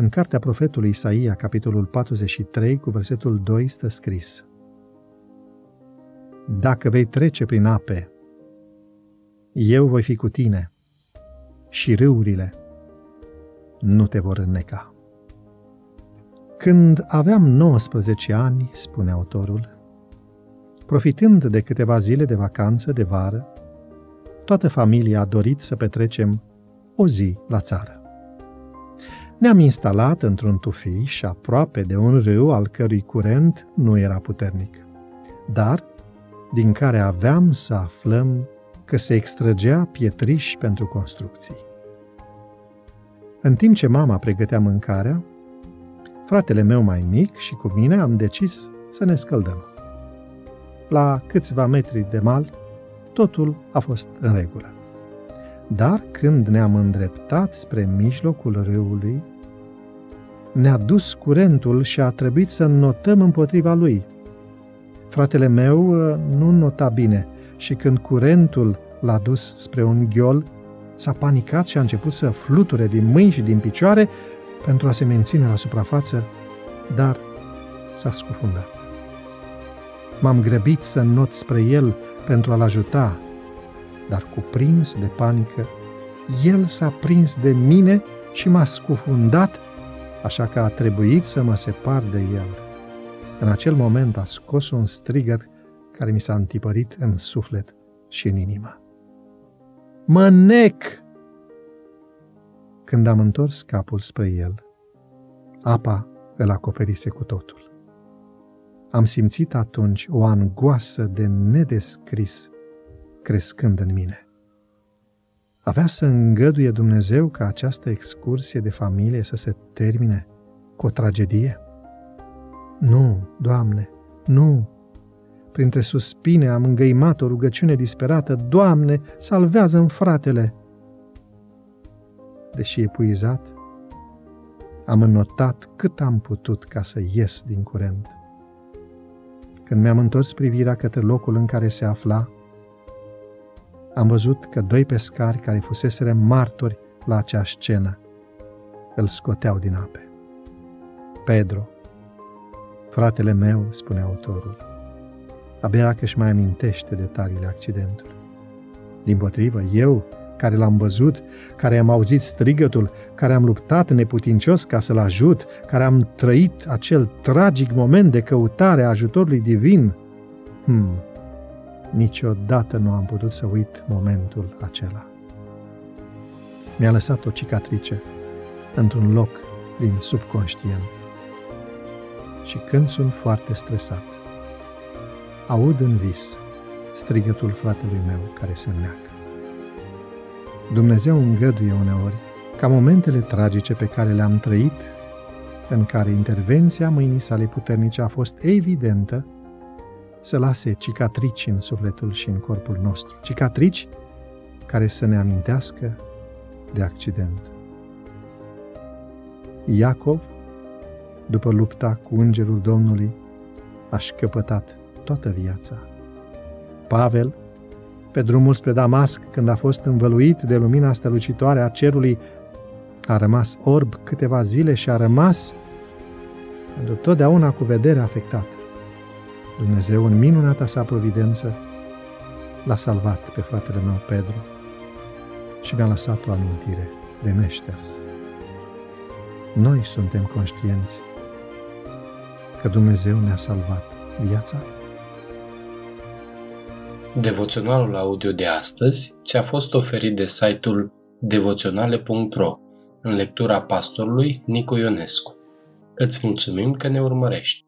În cartea profetului Isaia, capitolul 43, cu versetul 2, stă scris Dacă vei trece prin ape, eu voi fi cu tine și râurile nu te vor înneca. Când aveam 19 ani, spune autorul, profitând de câteva zile de vacanță de vară, toată familia a dorit să petrecem o zi la țară. Ne-am instalat într-un tufiș aproape de un râu al cărui curent nu era puternic, dar din care aveam să aflăm că se extrăgea pietriș pentru construcții. În timp ce mama pregătea mâncarea, fratele meu mai mic și cu mine am decis să ne scăldăm. La câțiva metri de mal, totul a fost în regulă. Dar când ne-am îndreptat spre mijlocul râului, ne-a dus curentul și a trebuit să notăm împotriva lui. Fratele meu uh, nu nota bine și când curentul l-a dus spre un ghiol, s-a panicat și a început să fluture din mâini și din picioare pentru a se menține la suprafață, dar s-a scufundat. M-am grăbit să not spre el pentru a-l ajuta, dar cuprins de panică, el s-a prins de mine și m-a scufundat, așa că a trebuit să mă separ de el. În acel moment a scos un strigăt care mi s-a întipărit în suflet și în inimă. Mă nec! Când am întors capul spre el, apa îl acoperise cu totul. Am simțit atunci o angoasă de nedescris crescând în mine. Avea să îngăduie Dumnezeu ca această excursie de familie să se termine cu o tragedie? Nu, Doamne, nu! Printre suspine am îngăimat o rugăciune disperată, Doamne, salvează-mi fratele! Deși epuizat, am înnotat cât am putut ca să ies din curent. Când mi-am întors privirea către locul în care se afla, am văzut că doi pescari care fuseseră martori la acea scenă îl scoteau din ape. Pedro, fratele meu, spune autorul, abia că își mai amintește detaliile accidentului. Din potrivă, eu, care l-am văzut, care am auzit strigătul, care am luptat neputincios ca să-l ajut, care am trăit acel tragic moment de căutare a ajutorului divin, hmm, niciodată nu am putut să uit momentul acela. Mi-a lăsat o cicatrice într-un loc din subconștient. Și când sunt foarte stresat, aud în vis strigătul fratelui meu care se neacă. Dumnezeu îngăduie uneori ca momentele tragice pe care le-am trăit, în care intervenția mâinii sale puternice a fost evidentă, să lase cicatrici în sufletul și în corpul nostru. Cicatrici care să ne amintească de accident. Iacov, după lupta cu îngerul Domnului, a șchiopătat toată viața. Pavel, pe drumul spre Damasc, când a fost învăluit de lumina strălucitoare a cerului, a rămas orb câteva zile și a rămas pentru totdeauna cu vederea afectată. Dumnezeu, în minunata sa providență, l-a salvat pe fratele meu Pedro și mi-a lăsat o amintire de neșters. Noi suntem conștienți că Dumnezeu ne-a salvat viața. Devoționalul audio de astăzi ți-a fost oferit de site-ul devoționale.ro în lectura pastorului Nicu Ionescu. Îți mulțumim că ne urmărești!